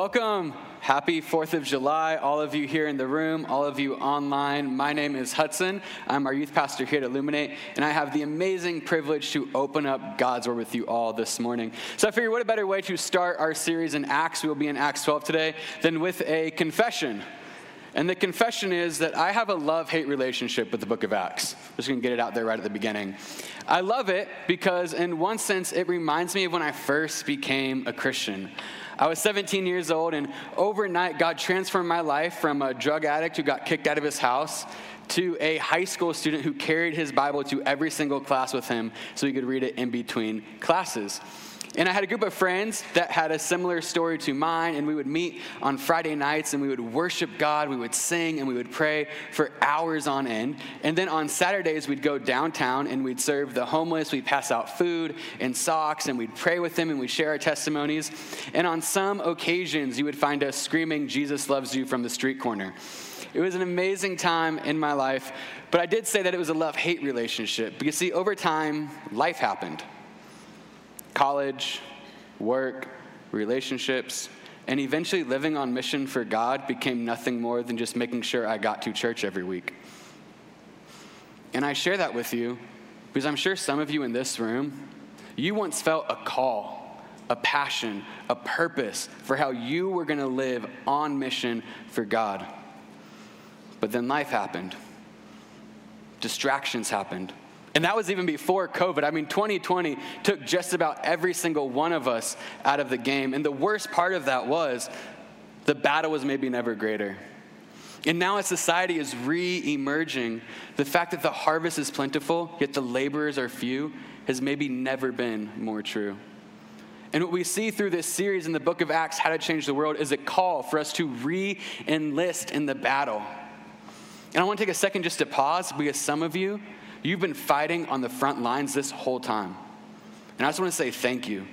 Welcome. Happy 4th of July, all of you here in the room, all of you online. My name is Hudson. I'm our youth pastor here at Illuminate, and I have the amazing privilege to open up God's Word with you all this morning. So I figured what a better way to start our series in Acts, we will be in Acts 12 today, than with a confession. And the confession is that I have a love hate relationship with the book of Acts. I'm just gonna get it out there right at the beginning. I love it because, in one sense, it reminds me of when I first became a Christian. I was 17 years old, and overnight, God transformed my life from a drug addict who got kicked out of his house to a high school student who carried his Bible to every single class with him so he could read it in between classes. And I had a group of friends that had a similar story to mine, and we would meet on Friday nights and we would worship God, we would sing, and we would pray for hours on end. And then on Saturdays, we'd go downtown and we'd serve the homeless, we'd pass out food and socks, and we'd pray with them and we'd share our testimonies. And on some occasions, you would find us screaming, Jesus loves you from the street corner. It was an amazing time in my life, but I did say that it was a love hate relationship because, see, over time, life happened college, work, relationships, and eventually living on mission for God became nothing more than just making sure I got to church every week. And I share that with you because I'm sure some of you in this room, you once felt a call, a passion, a purpose for how you were going to live on mission for God. But then life happened, distractions happened, and that was even before COVID. I mean, 2020 took just about every single one of us out of the game. And the worst part of that was the battle was maybe never greater. And now, as society is re emerging, the fact that the harvest is plentiful, yet the laborers are few, has maybe never been more true. And what we see through this series in the book of Acts, How to Change the World, is a call for us to re enlist in the battle. And I want to take a second just to pause because some of you, You've been fighting on the front lines this whole time. And I just want to say thank you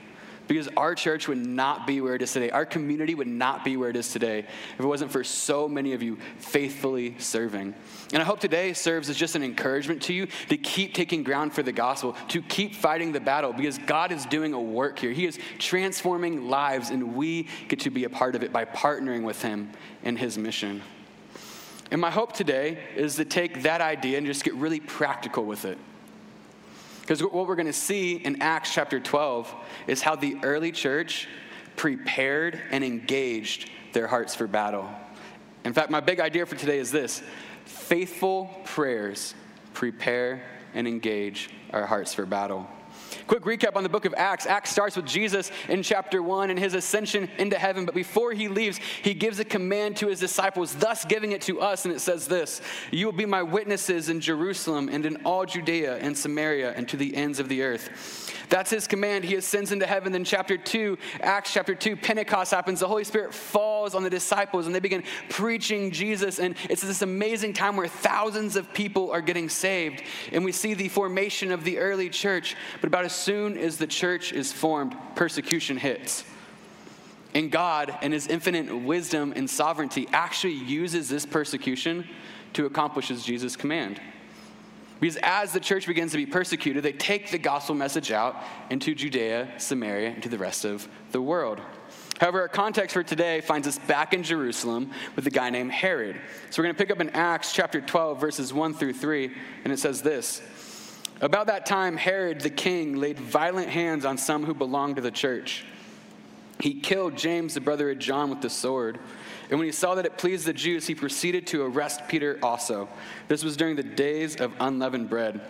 because our church would not be where it is today. Our community would not be where it is today if it wasn't for so many of you faithfully serving. And I hope today serves as just an encouragement to you to keep taking ground for the gospel, to keep fighting the battle because God is doing a work here. He is transforming lives, and we get to be a part of it by partnering with Him in His mission. And my hope today is to take that idea and just get really practical with it. Because what we're going to see in Acts chapter 12 is how the early church prepared and engaged their hearts for battle. In fact, my big idea for today is this faithful prayers prepare and engage our hearts for battle. Quick recap on the book of Acts. Acts starts with Jesus in chapter 1 and his ascension into heaven. But before he leaves, he gives a command to his disciples, thus giving it to us. And it says this You will be my witnesses in Jerusalem and in all Judea and Samaria and to the ends of the earth. That's his command. He ascends into heaven. Then, chapter 2, Acts chapter 2, Pentecost happens. The Holy Spirit falls on the disciples and they begin preaching Jesus. And it's this amazing time where thousands of people are getting saved. And we see the formation of the early church. But about as soon as the church is formed, persecution hits. And God, in his infinite wisdom and sovereignty, actually uses this persecution to accomplish his Jesus' command. Because as the church begins to be persecuted, they take the gospel message out into Judea, Samaria, and to the rest of the world. However, our context for today finds us back in Jerusalem with a guy named Herod. So we're going to pick up in Acts chapter 12, verses 1 through 3, and it says this About that time, Herod the king laid violent hands on some who belonged to the church. He killed James, the brother of John, with the sword. And when he saw that it pleased the Jews, he proceeded to arrest Peter also. This was during the days of unleavened bread.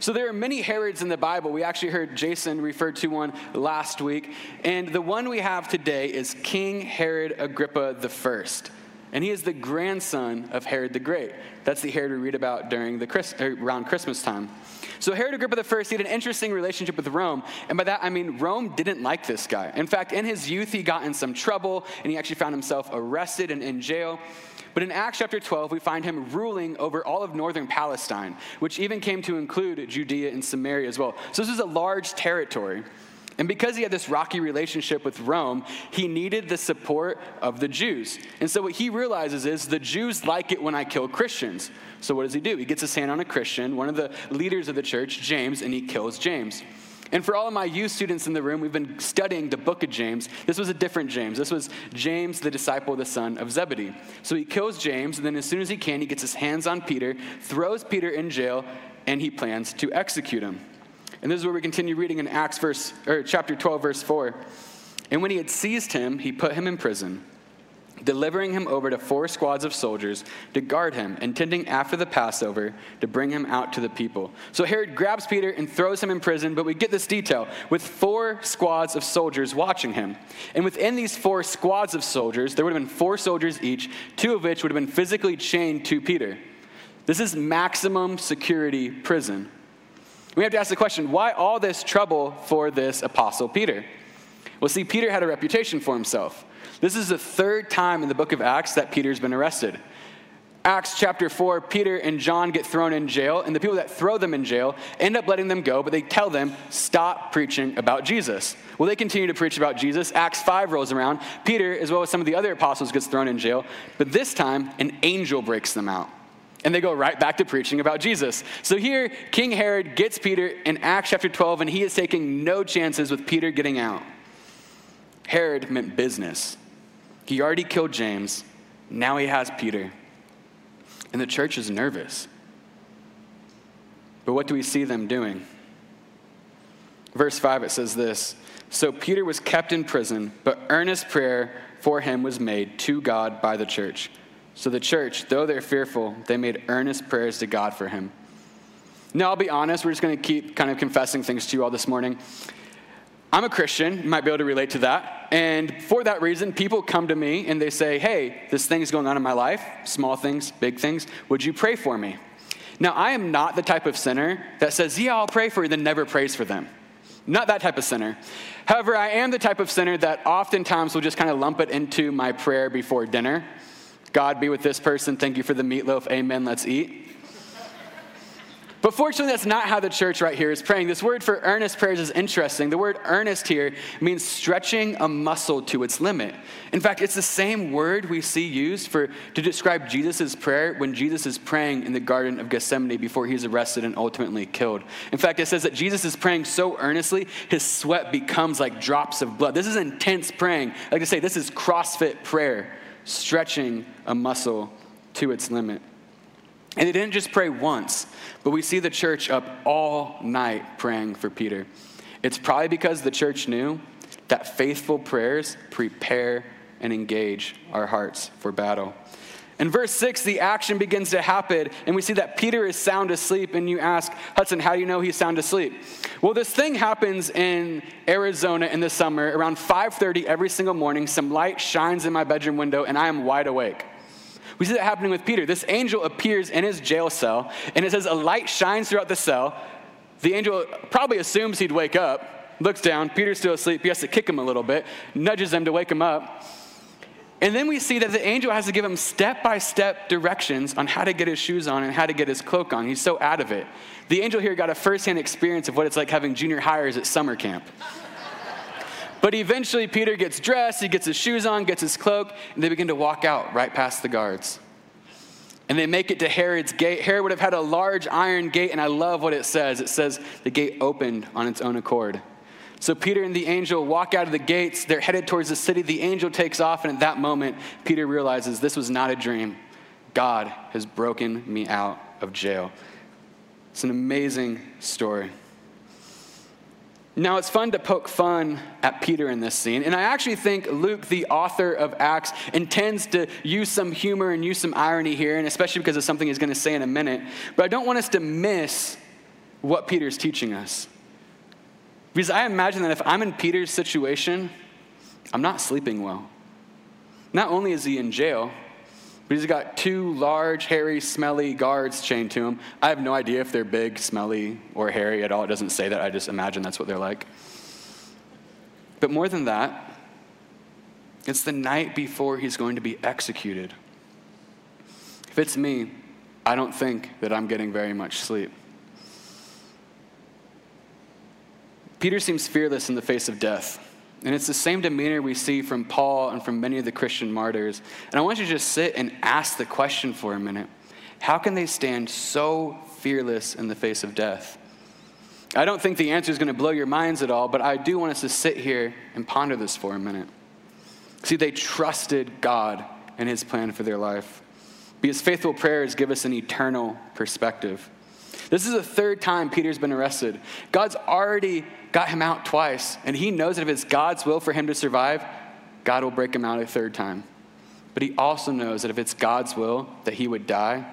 So there are many Herods in the Bible. We actually heard Jason refer to one last week. And the one we have today is King Herod Agrippa I. And he is the grandson of Herod the Great. That's the Herod we read about during the Christ, er, around Christmas time. So Herod Agrippa I, he had an interesting relationship with Rome. And by that, I mean Rome didn't like this guy. In fact, in his youth, he got in some trouble and he actually found himself arrested and in jail. But in Acts chapter 12, we find him ruling over all of northern Palestine, which even came to include Judea and Samaria as well. So this is a large territory. And because he had this rocky relationship with Rome, he needed the support of the Jews. And so what he realizes is the Jews like it when I kill Christians. So what does he do? He gets his hand on a Christian, one of the leaders of the church, James, and he kills James. And for all of my youth students in the room, we've been studying the book of James. This was a different James. This was James, the disciple, the son of Zebedee. So he kills James, and then as soon as he can, he gets his hands on Peter, throws Peter in jail, and he plans to execute him. And this is where we continue reading in Acts verse or chapter 12 verse 4. And when he had seized him, he put him in prison delivering him over to four squads of soldiers to guard him, intending after the Passover to bring him out to the people. So Herod grabs Peter and throws him in prison, but we get this detail with four squads of soldiers watching him. And within these four squads of soldiers, there would have been four soldiers each, two of which would have been physically chained to Peter. This is maximum security prison. We have to ask the question why all this trouble for this apostle Peter? Well, see, Peter had a reputation for himself. This is the third time in the book of Acts that Peter's been arrested. Acts chapter 4, Peter and John get thrown in jail, and the people that throw them in jail end up letting them go, but they tell them, stop preaching about Jesus. Well, they continue to preach about Jesus. Acts 5 rolls around. Peter, as well as some of the other apostles, gets thrown in jail, but this time, an angel breaks them out. And they go right back to preaching about Jesus. So here, King Herod gets Peter in Acts chapter 12, and he is taking no chances with Peter getting out. Herod meant business. He already killed James. Now he has Peter. And the church is nervous. But what do we see them doing? Verse 5, it says this So Peter was kept in prison, but earnest prayer for him was made to God by the church. So the church, though they're fearful, they made earnest prayers to God for him. Now, I'll be honest, we're just going to keep kind of confessing things to you all this morning. I'm a Christian, you might be able to relate to that. And for that reason, people come to me and they say, Hey, this thing is going on in my life, small things, big things. Would you pray for me? Now, I am not the type of sinner that says, Yeah, I'll pray for you, then never prays for them. Not that type of sinner. However, I am the type of sinner that oftentimes will just kind of lump it into my prayer before dinner. God be with this person. Thank you for the meatloaf. Amen. Let's eat. But fortunately, that's not how the church right here is praying. This word for earnest prayers is interesting. The word earnest here means stretching a muscle to its limit. In fact, it's the same word we see used for to describe Jesus' prayer when Jesus is praying in the Garden of Gethsemane before he's arrested and ultimately killed. In fact, it says that Jesus is praying so earnestly, his sweat becomes like drops of blood. This is intense praying. Like I say, this is CrossFit prayer, stretching a muscle to its limit. And they didn't just pray once, but we see the church up all night praying for Peter. It's probably because the church knew that faithful prayers prepare and engage our hearts for battle. In verse 6, the action begins to happen, and we see that Peter is sound asleep. And you ask, Hudson, how do you know he's sound asleep? Well, this thing happens in Arizona in the summer. Around 5:30 every single morning, some light shines in my bedroom window, and I am wide awake. We see that happening with Peter. This angel appears in his jail cell, and it says a light shines throughout the cell. The angel probably assumes he'd wake up, looks down, Peter's still asleep. He has to kick him a little bit, nudges him to wake him up. And then we see that the angel has to give him step by step directions on how to get his shoes on and how to get his cloak on. He's so out of it. The angel here got a firsthand experience of what it's like having junior highers at summer camp. But eventually, Peter gets dressed, he gets his shoes on, gets his cloak, and they begin to walk out right past the guards. And they make it to Herod's gate. Herod would have had a large iron gate, and I love what it says. It says the gate opened on its own accord. So Peter and the angel walk out of the gates. They're headed towards the city. The angel takes off, and at that moment, Peter realizes this was not a dream. God has broken me out of jail. It's an amazing story. Now, it's fun to poke fun at Peter in this scene, and I actually think Luke, the author of Acts, intends to use some humor and use some irony here, and especially because of something he's going to say in a minute. But I don't want us to miss what Peter's teaching us. Because I imagine that if I'm in Peter's situation, I'm not sleeping well. Not only is he in jail, but he's got two large, hairy, smelly guards chained to him. I have no idea if they're big, smelly, or hairy at all. It doesn't say that. I just imagine that's what they're like. But more than that, it's the night before he's going to be executed. If it's me, I don't think that I'm getting very much sleep. Peter seems fearless in the face of death. And it's the same demeanor we see from Paul and from many of the Christian martyrs. And I want you to just sit and ask the question for a minute How can they stand so fearless in the face of death? I don't think the answer is going to blow your minds at all, but I do want us to sit here and ponder this for a minute. See, they trusted God and his plan for their life. Because faithful prayers give us an eternal perspective. This is the third time Peter's been arrested. God's already got him out twice, and he knows that if it's God's will for him to survive, God will break him out a third time. But he also knows that if it's God's will that he would die,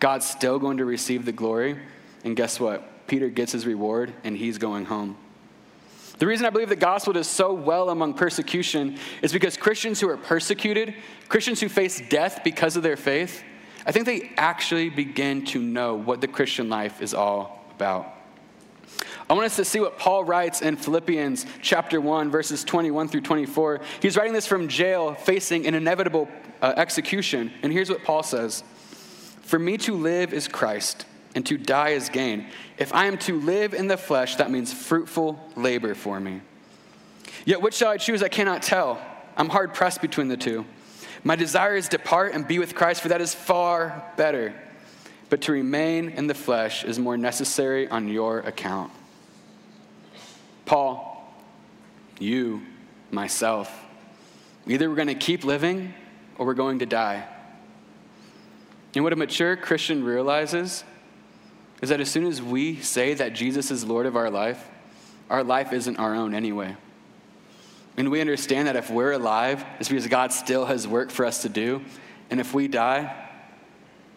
God's still going to receive the glory. And guess what? Peter gets his reward, and he's going home. The reason I believe the gospel does so well among persecution is because Christians who are persecuted, Christians who face death because of their faith, I think they actually begin to know what the Christian life is all about. I want us to see what Paul writes in Philippians chapter 1, verses 21 through 24. He's writing this from jail, facing an inevitable uh, execution. And here's what Paul says For me to live is Christ, and to die is gain. If I am to live in the flesh, that means fruitful labor for me. Yet which shall I choose? I cannot tell. I'm hard pressed between the two. My desire is to depart and be with Christ, for that is far better. But to remain in the flesh is more necessary on your account. Paul, you, myself, either we're going to keep living or we're going to die. And what a mature Christian realizes is that as soon as we say that Jesus is Lord of our life, our life isn't our own anyway. And we understand that if we're alive, it's because God still has work for us to do. And if we die,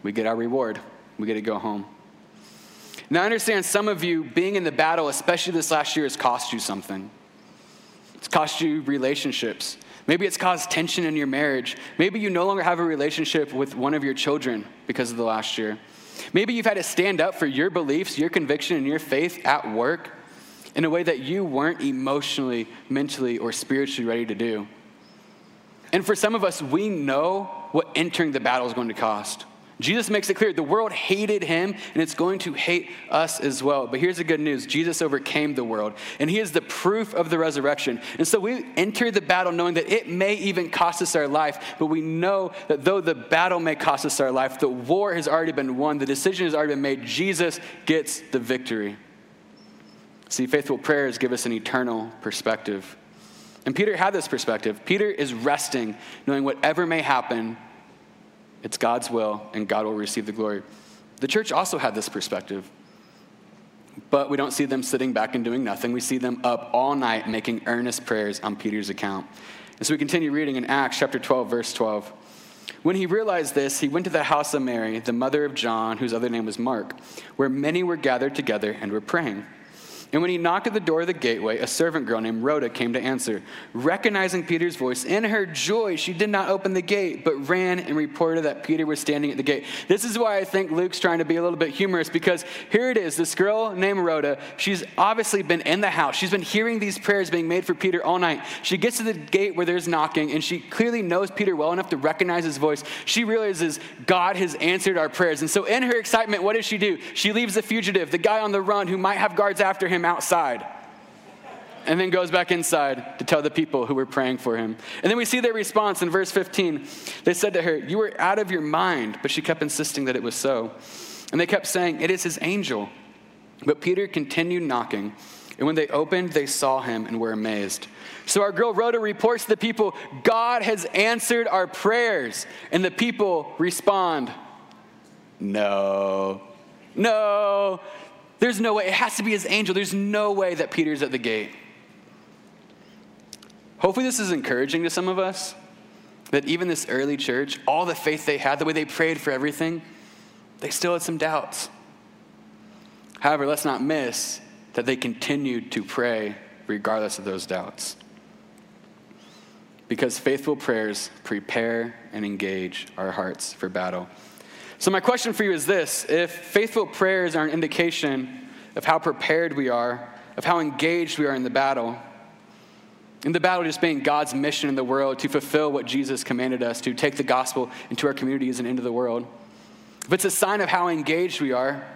we get our reward. We get to go home. Now, I understand some of you being in the battle, especially this last year, has cost you something. It's cost you relationships. Maybe it's caused tension in your marriage. Maybe you no longer have a relationship with one of your children because of the last year. Maybe you've had to stand up for your beliefs, your conviction, and your faith at work in a way that you weren't emotionally, mentally, or spiritually ready to do. And for some of us, we know what entering the battle is going to cost. Jesus makes it clear the world hated him and it's going to hate us as well. But here's the good news Jesus overcame the world and he is the proof of the resurrection. And so we enter the battle knowing that it may even cost us our life, but we know that though the battle may cost us our life, the war has already been won, the decision has already been made. Jesus gets the victory. See, faithful prayers give us an eternal perspective. And Peter had this perspective. Peter is resting, knowing whatever may happen, it's God's will, and God will receive the glory. The church also had this perspective. But we don't see them sitting back and doing nothing. We see them up all night making earnest prayers on Peter's account. And so we continue reading in Acts chapter 12, verse 12. When he realized this, he went to the house of Mary, the mother of John, whose other name was Mark, where many were gathered together and were praying. And when he knocked at the door of the gateway, a servant girl named Rhoda came to answer. Recognizing Peter's voice, in her joy, she did not open the gate, but ran and reported that Peter was standing at the gate. This is why I think Luke's trying to be a little bit humorous, because here it is this girl named Rhoda. She's obviously been in the house. She's been hearing these prayers being made for Peter all night. She gets to the gate where there's knocking, and she clearly knows Peter well enough to recognize his voice. She realizes God has answered our prayers. And so, in her excitement, what does she do? She leaves the fugitive, the guy on the run who might have guards after him outside and then goes back inside to tell the people who were praying for him. And then we see their response in verse 15. They said to her, You were out of your mind, but she kept insisting that it was so. And they kept saying, It is his angel. But Peter continued knocking, and when they opened, they saw him and were amazed. So our girl Rhoda reports to the people, God has answered our prayers. And the people respond, No, no, there's no way. It has to be his angel. There's no way that Peter's at the gate. Hopefully, this is encouraging to some of us that even this early church, all the faith they had, the way they prayed for everything, they still had some doubts. However, let's not miss that they continued to pray regardless of those doubts. Because faithful prayers prepare and engage our hearts for battle. So, my question for you is this if faithful prayers are an indication of how prepared we are, of how engaged we are in the battle, in the battle just being God's mission in the world to fulfill what Jesus commanded us to take the gospel into our communities and into the world, if it's a sign of how engaged we are,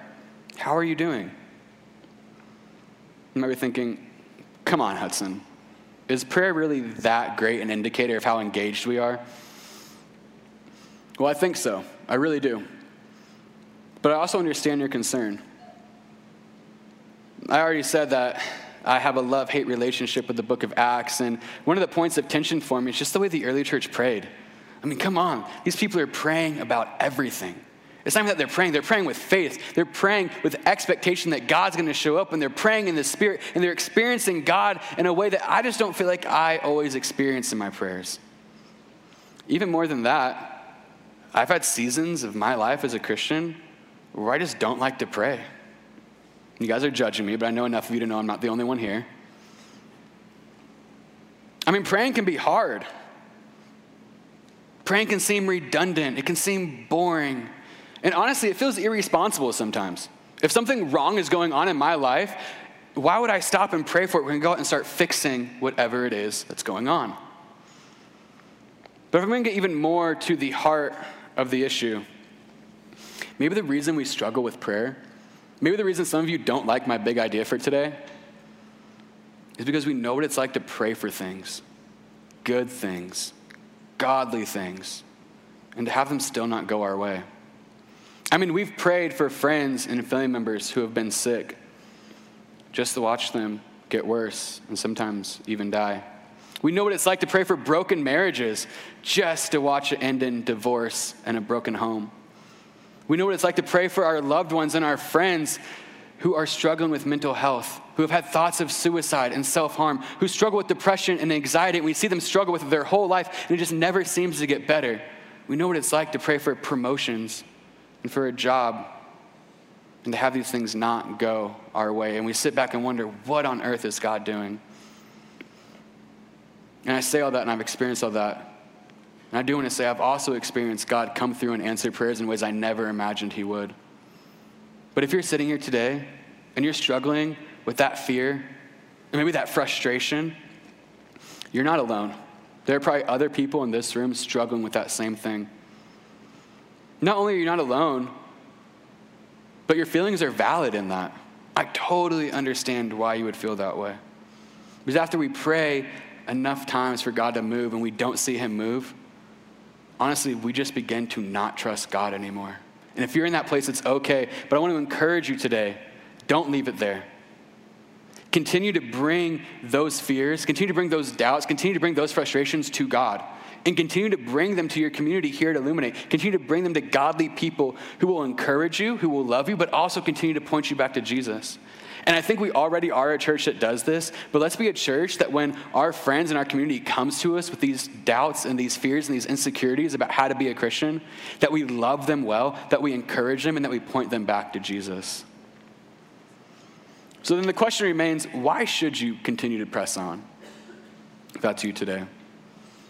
how are you doing? You might be thinking, come on, Hudson. Is prayer really that great an indicator of how engaged we are? Well, I think so. I really do. But I also understand your concern. I already said that I have a love hate relationship with the book of Acts. And one of the points of tension for me is just the way the early church prayed. I mean, come on. These people are praying about everything. It's not even that they're praying, they're praying with faith. They're praying with expectation that God's going to show up, and they're praying in the Spirit, and they're experiencing God in a way that I just don't feel like I always experience in my prayers. Even more than that, I've had seasons of my life as a Christian where I just don't like to pray. You guys are judging me, but I know enough of you to know I'm not the only one here. I mean, praying can be hard. Praying can seem redundant, it can seem boring. And honestly, it feels irresponsible sometimes. If something wrong is going on in my life, why would I stop and pray for it? Going to go out and start fixing whatever it is that's going on. But if I'm going to get even more to the heart of the issue, maybe the reason we struggle with prayer Maybe the reason some of you don't like my big idea for today is because we know what it's like to pray for things, good things, godly things, and to have them still not go our way. I mean, we've prayed for friends and family members who have been sick just to watch them get worse and sometimes even die. We know what it's like to pray for broken marriages just to watch it end in divorce and a broken home. We know what it's like to pray for our loved ones and our friends who are struggling with mental health, who have had thoughts of suicide and self harm, who struggle with depression and anxiety. And we see them struggle with it their whole life, and it just never seems to get better. We know what it's like to pray for promotions and for a job and to have these things not go our way. And we sit back and wonder, what on earth is God doing? And I say all that, and I've experienced all that and I do want to say, I've also experienced God come through and answer prayers in ways I never imagined He would. But if you're sitting here today and you're struggling with that fear and maybe that frustration, you're not alone. There are probably other people in this room struggling with that same thing. Not only are you not alone, but your feelings are valid in that. I totally understand why you would feel that way. Because after we pray enough times for God to move and we don't see Him move, honestly, we just begin to not trust God anymore. And if you're in that place, it's okay. But I want to encourage you today don't leave it there. Continue to bring those fears, continue to bring those doubts, continue to bring those frustrations to God. And continue to bring them to your community here at Illuminate. Continue to bring them to godly people who will encourage you, who will love you, but also continue to point you back to Jesus. And I think we already are a church that does this, but let's be a church that when our friends and our community comes to us with these doubts and these fears and these insecurities about how to be a Christian, that we love them well, that we encourage them, and that we point them back to Jesus. So then the question remains why should you continue to press on? If that's you today.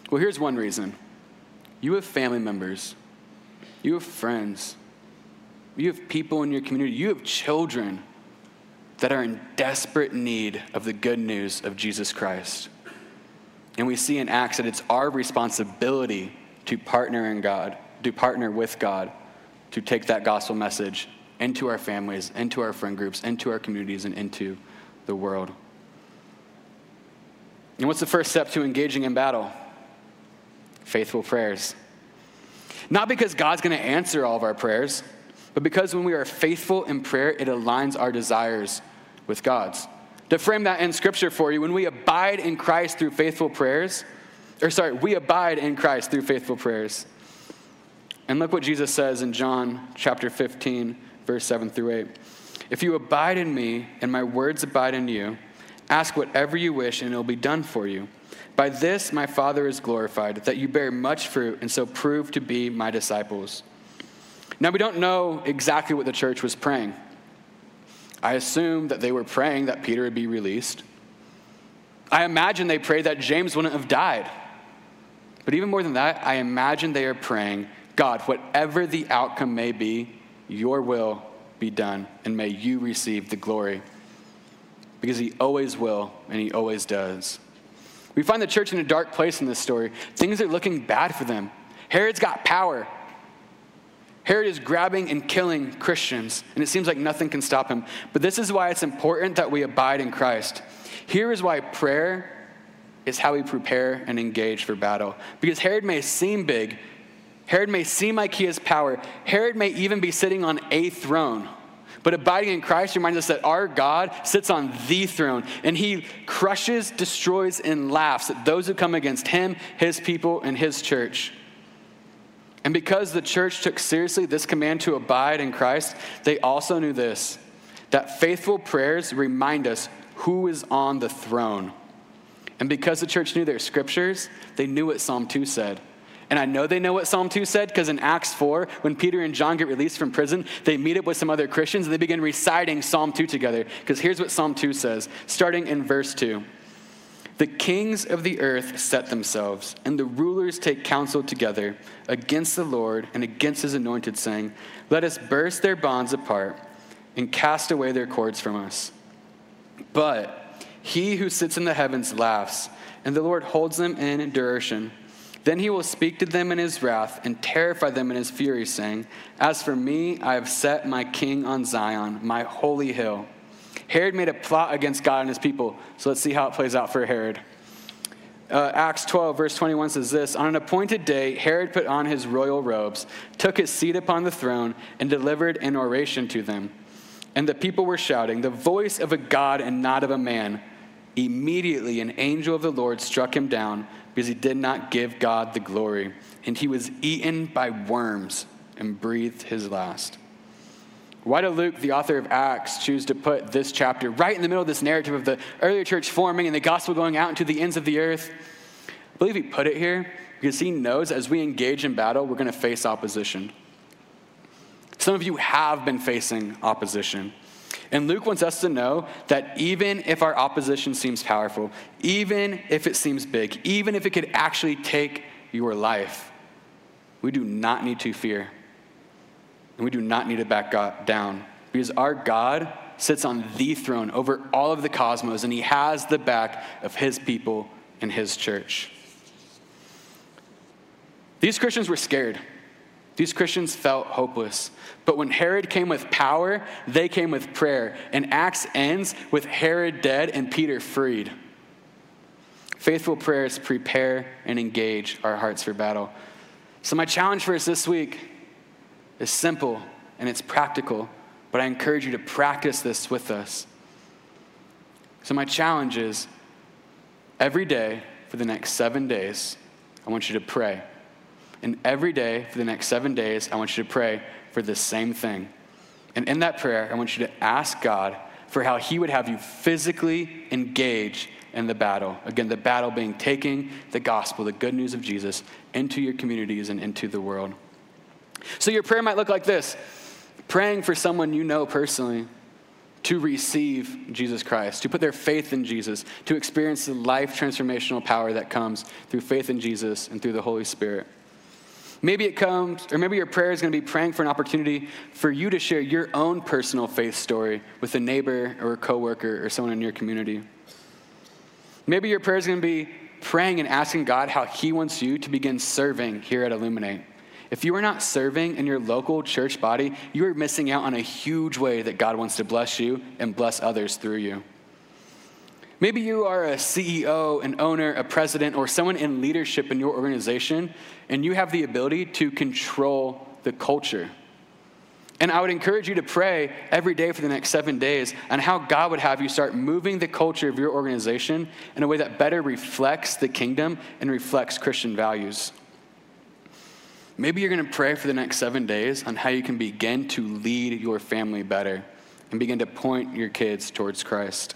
Well, here's one reason you have family members, you have friends, you have people in your community, you have children that are in desperate need of the good news of Jesus Christ. And we see in Acts that it's our responsibility to partner in God, to partner with God, to take that gospel message into our families, into our friend groups, into our communities, and into the world. And what's the first step to engaging in battle? Faithful prayers. Not because God's going to answer all of our prayers, but because when we are faithful in prayer, it aligns our desires with God's. To frame that in scripture for you, when we abide in Christ through faithful prayers, or sorry, we abide in Christ through faithful prayers. And look what Jesus says in John chapter 15, verse 7 through 8. If you abide in me and my words abide in you, ask whatever you wish and it will be done for you. By this my Father is glorified, that you bear much fruit and so prove to be my disciples. Now we don't know exactly what the church was praying. I assume that they were praying that Peter would be released. I imagine they prayed that James wouldn't have died. But even more than that, I imagine they are praying, God, whatever the outcome may be, your will be done, and may you receive the glory. Because he always will, and he always does. We find the church in a dark place in this story. Things are looking bad for them. Herod's got power. Herod is grabbing and killing Christians, and it seems like nothing can stop him. But this is why it's important that we abide in Christ. Here is why prayer is how we prepare and engage for battle. Because Herod may seem big, Herod may seem like he has power, Herod may even be sitting on a throne. But abiding in Christ reminds us that our God sits on the throne and he crushes, destroys, and laughs at those who come against him, his people, and his church. And because the church took seriously this command to abide in Christ, they also knew this that faithful prayers remind us who is on the throne. And because the church knew their scriptures, they knew what Psalm 2 said. And I know they know what Psalm 2 said because in Acts 4, when Peter and John get released from prison, they meet up with some other Christians and they begin reciting Psalm 2 together. Because here's what Psalm 2 says, starting in verse 2. The kings of the earth set themselves, and the rulers take counsel together against the Lord and against his anointed, saying, Let us burst their bonds apart and cast away their cords from us. But he who sits in the heavens laughs, and the Lord holds them in derision. Then he will speak to them in his wrath and terrify them in his fury, saying, As for me, I have set my king on Zion, my holy hill. Herod made a plot against God and his people. So let's see how it plays out for Herod. Uh, Acts 12, verse 21 says this On an appointed day, Herod put on his royal robes, took his seat upon the throne, and delivered an oration to them. And the people were shouting, The voice of a God and not of a man. Immediately, an angel of the Lord struck him down because he did not give God the glory. And he was eaten by worms and breathed his last. Why did Luke, the author of Acts, choose to put this chapter right in the middle of this narrative of the early church forming and the gospel going out into the ends of the earth? I believe he put it here because he knows as we engage in battle, we're going to face opposition. Some of you have been facing opposition. And Luke wants us to know that even if our opposition seems powerful, even if it seems big, even if it could actually take your life, we do not need to fear. And we do not need to back God down because our God sits on the throne over all of the cosmos and he has the back of his people and his church. These Christians were scared. These Christians felt hopeless. But when Herod came with power, they came with prayer. And Acts ends with Herod dead and Peter freed. Faithful prayers prepare and engage our hearts for battle. So, my challenge for us this week is simple and it's practical, but I encourage you to practice this with us. So, my challenge is every day for the next seven days, I want you to pray. And every day for the next seven days, I want you to pray for the same thing. And in that prayer, I want you to ask God for how He would have you physically engage in the battle. Again, the battle being taking the gospel, the good news of Jesus, into your communities and into the world. So your prayer might look like this praying for someone you know personally to receive Jesus Christ, to put their faith in Jesus, to experience the life transformational power that comes through faith in Jesus and through the Holy Spirit. Maybe it comes, or maybe your prayer is going to be praying for an opportunity for you to share your own personal faith story with a neighbor or a coworker or someone in your community. Maybe your prayer is going to be praying and asking God how He wants you to begin serving here at Illuminate. If you are not serving in your local church body, you are missing out on a huge way that God wants to bless you and bless others through you. Maybe you are a CEO, an owner, a president, or someone in leadership in your organization, and you have the ability to control the culture. And I would encourage you to pray every day for the next seven days on how God would have you start moving the culture of your organization in a way that better reflects the kingdom and reflects Christian values. Maybe you're going to pray for the next seven days on how you can begin to lead your family better and begin to point your kids towards Christ.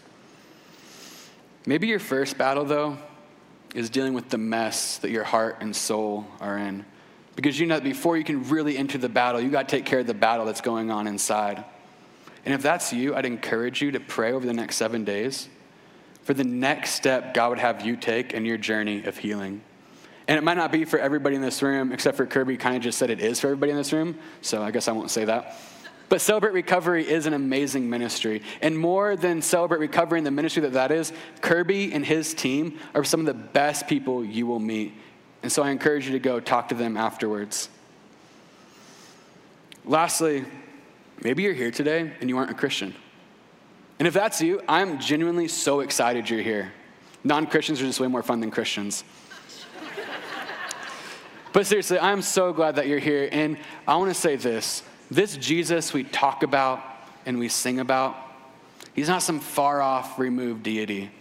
Maybe your first battle, though, is dealing with the mess that your heart and soul are in. Because you know that before you can really enter the battle, you got to take care of the battle that's going on inside. And if that's you, I'd encourage you to pray over the next seven days for the next step God would have you take in your journey of healing. And it might not be for everybody in this room, except for Kirby kind of just said it is for everybody in this room. So I guess I won't say that. But Celebrate Recovery is an amazing ministry. And more than Celebrate Recovery and the ministry that that is, Kirby and his team are some of the best people you will meet. And so I encourage you to go talk to them afterwards. Lastly, maybe you're here today and you aren't a Christian. And if that's you, I'm genuinely so excited you're here. Non Christians are just way more fun than Christians. But seriously, I'm so glad that you're here. And I want to say this this Jesus we talk about and we sing about, he's not some far off, removed deity,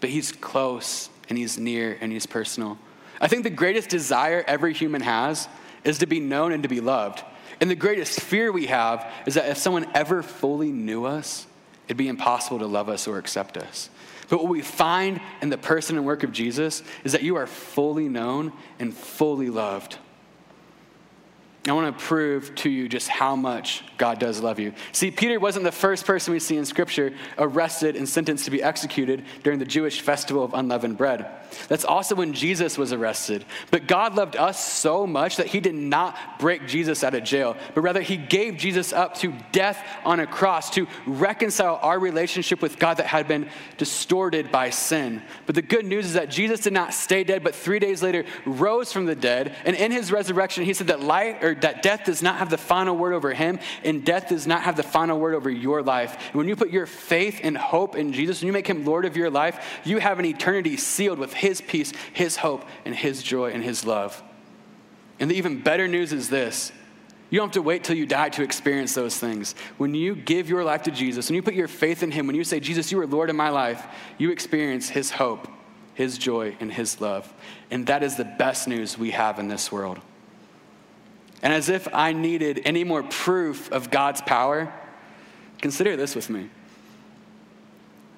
but he's close and he's near and he's personal. I think the greatest desire every human has is to be known and to be loved. And the greatest fear we have is that if someone ever fully knew us, it'd be impossible to love us or accept us. But what we find in the person and work of Jesus is that you are fully known and fully loved. I want to prove to you just how much God does love you. See, Peter wasn't the first person we see in Scripture arrested and sentenced to be executed during the Jewish festival of unleavened bread. That's also when Jesus was arrested. But God loved us so much that he did not break Jesus out of jail, but rather he gave Jesus up to death on a cross to reconcile our relationship with God that had been distorted by sin. But the good news is that Jesus did not stay dead, but three days later rose from the dead. And in his resurrection, he said that life or that death does not have the final word over him, and death does not have the final word over your life. And when you put your faith and hope in Jesus, and you make him Lord of your life, you have an eternity sealed with his peace, his hope, and his joy and his love. And the even better news is this you don't have to wait till you die to experience those things. When you give your life to Jesus, when you put your faith in Him, when you say, Jesus, you are Lord of my life, you experience His hope, His joy, and His love. And that is the best news we have in this world. And as if I needed any more proof of God's power, consider this with me.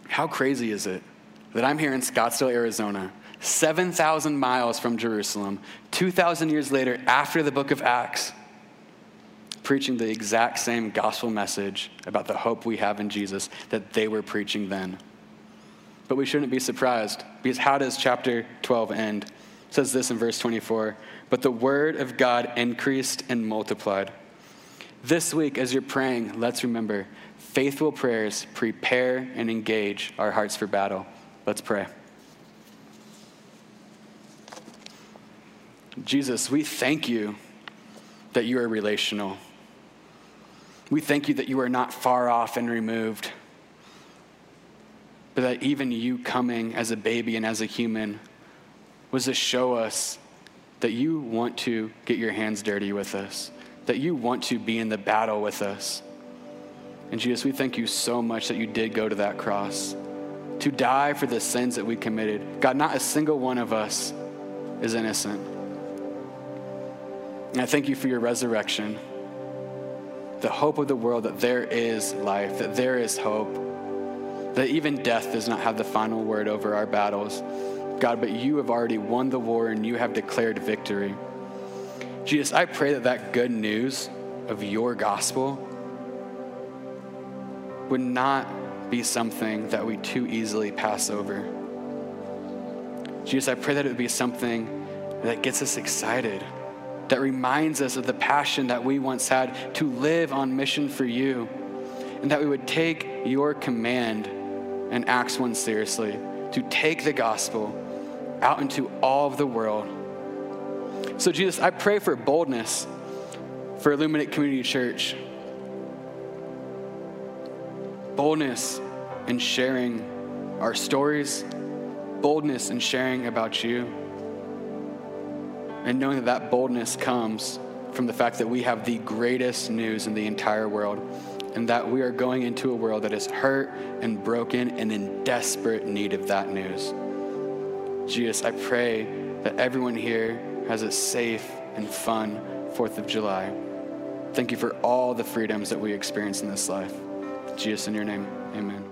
How crazy is it that I'm here in Scottsdale, Arizona, 7,000 miles from Jerusalem, 2,000 years later, after the book of Acts, preaching the exact same gospel message about the hope we have in Jesus that they were preaching then. But we shouldn't be surprised because how does chapter 12 end? Says this in verse 24 But the word of God increased and multiplied. This week, as you're praying, let's remember faithful prayers prepare and engage our hearts for battle. Let's pray. Jesus, we thank you that you are relational. We thank you that you are not far off and removed, but that even you coming as a baby and as a human was to show us that you want to get your hands dirty with us, that you want to be in the battle with us. And Jesus, we thank you so much that you did go to that cross to die for the sins that we committed. God, not a single one of us is innocent. And I thank you for your resurrection, the hope of the world that there is life, that there is hope, that even death does not have the final word over our battles. God, but you have already won the war and you have declared victory. Jesus, I pray that that good news of your gospel would not be something that we too easily pass over. Jesus, I pray that it would be something that gets us excited, that reminds us of the passion that we once had to live on mission for you, and that we would take your command in Acts 1 seriously, to take the gospel out into all of the world. So, Jesus, I pray for boldness for Illuminate Community Church boldness in sharing our stories, boldness in sharing about you, and knowing that that boldness comes from the fact that we have the greatest news in the entire world, and that we are going into a world that is hurt and broken and in desperate need of that news. Jesus, I pray that everyone here has a safe and fun 4th of July. Thank you for all the freedoms that we experience in this life. Jesus, in your name, amen.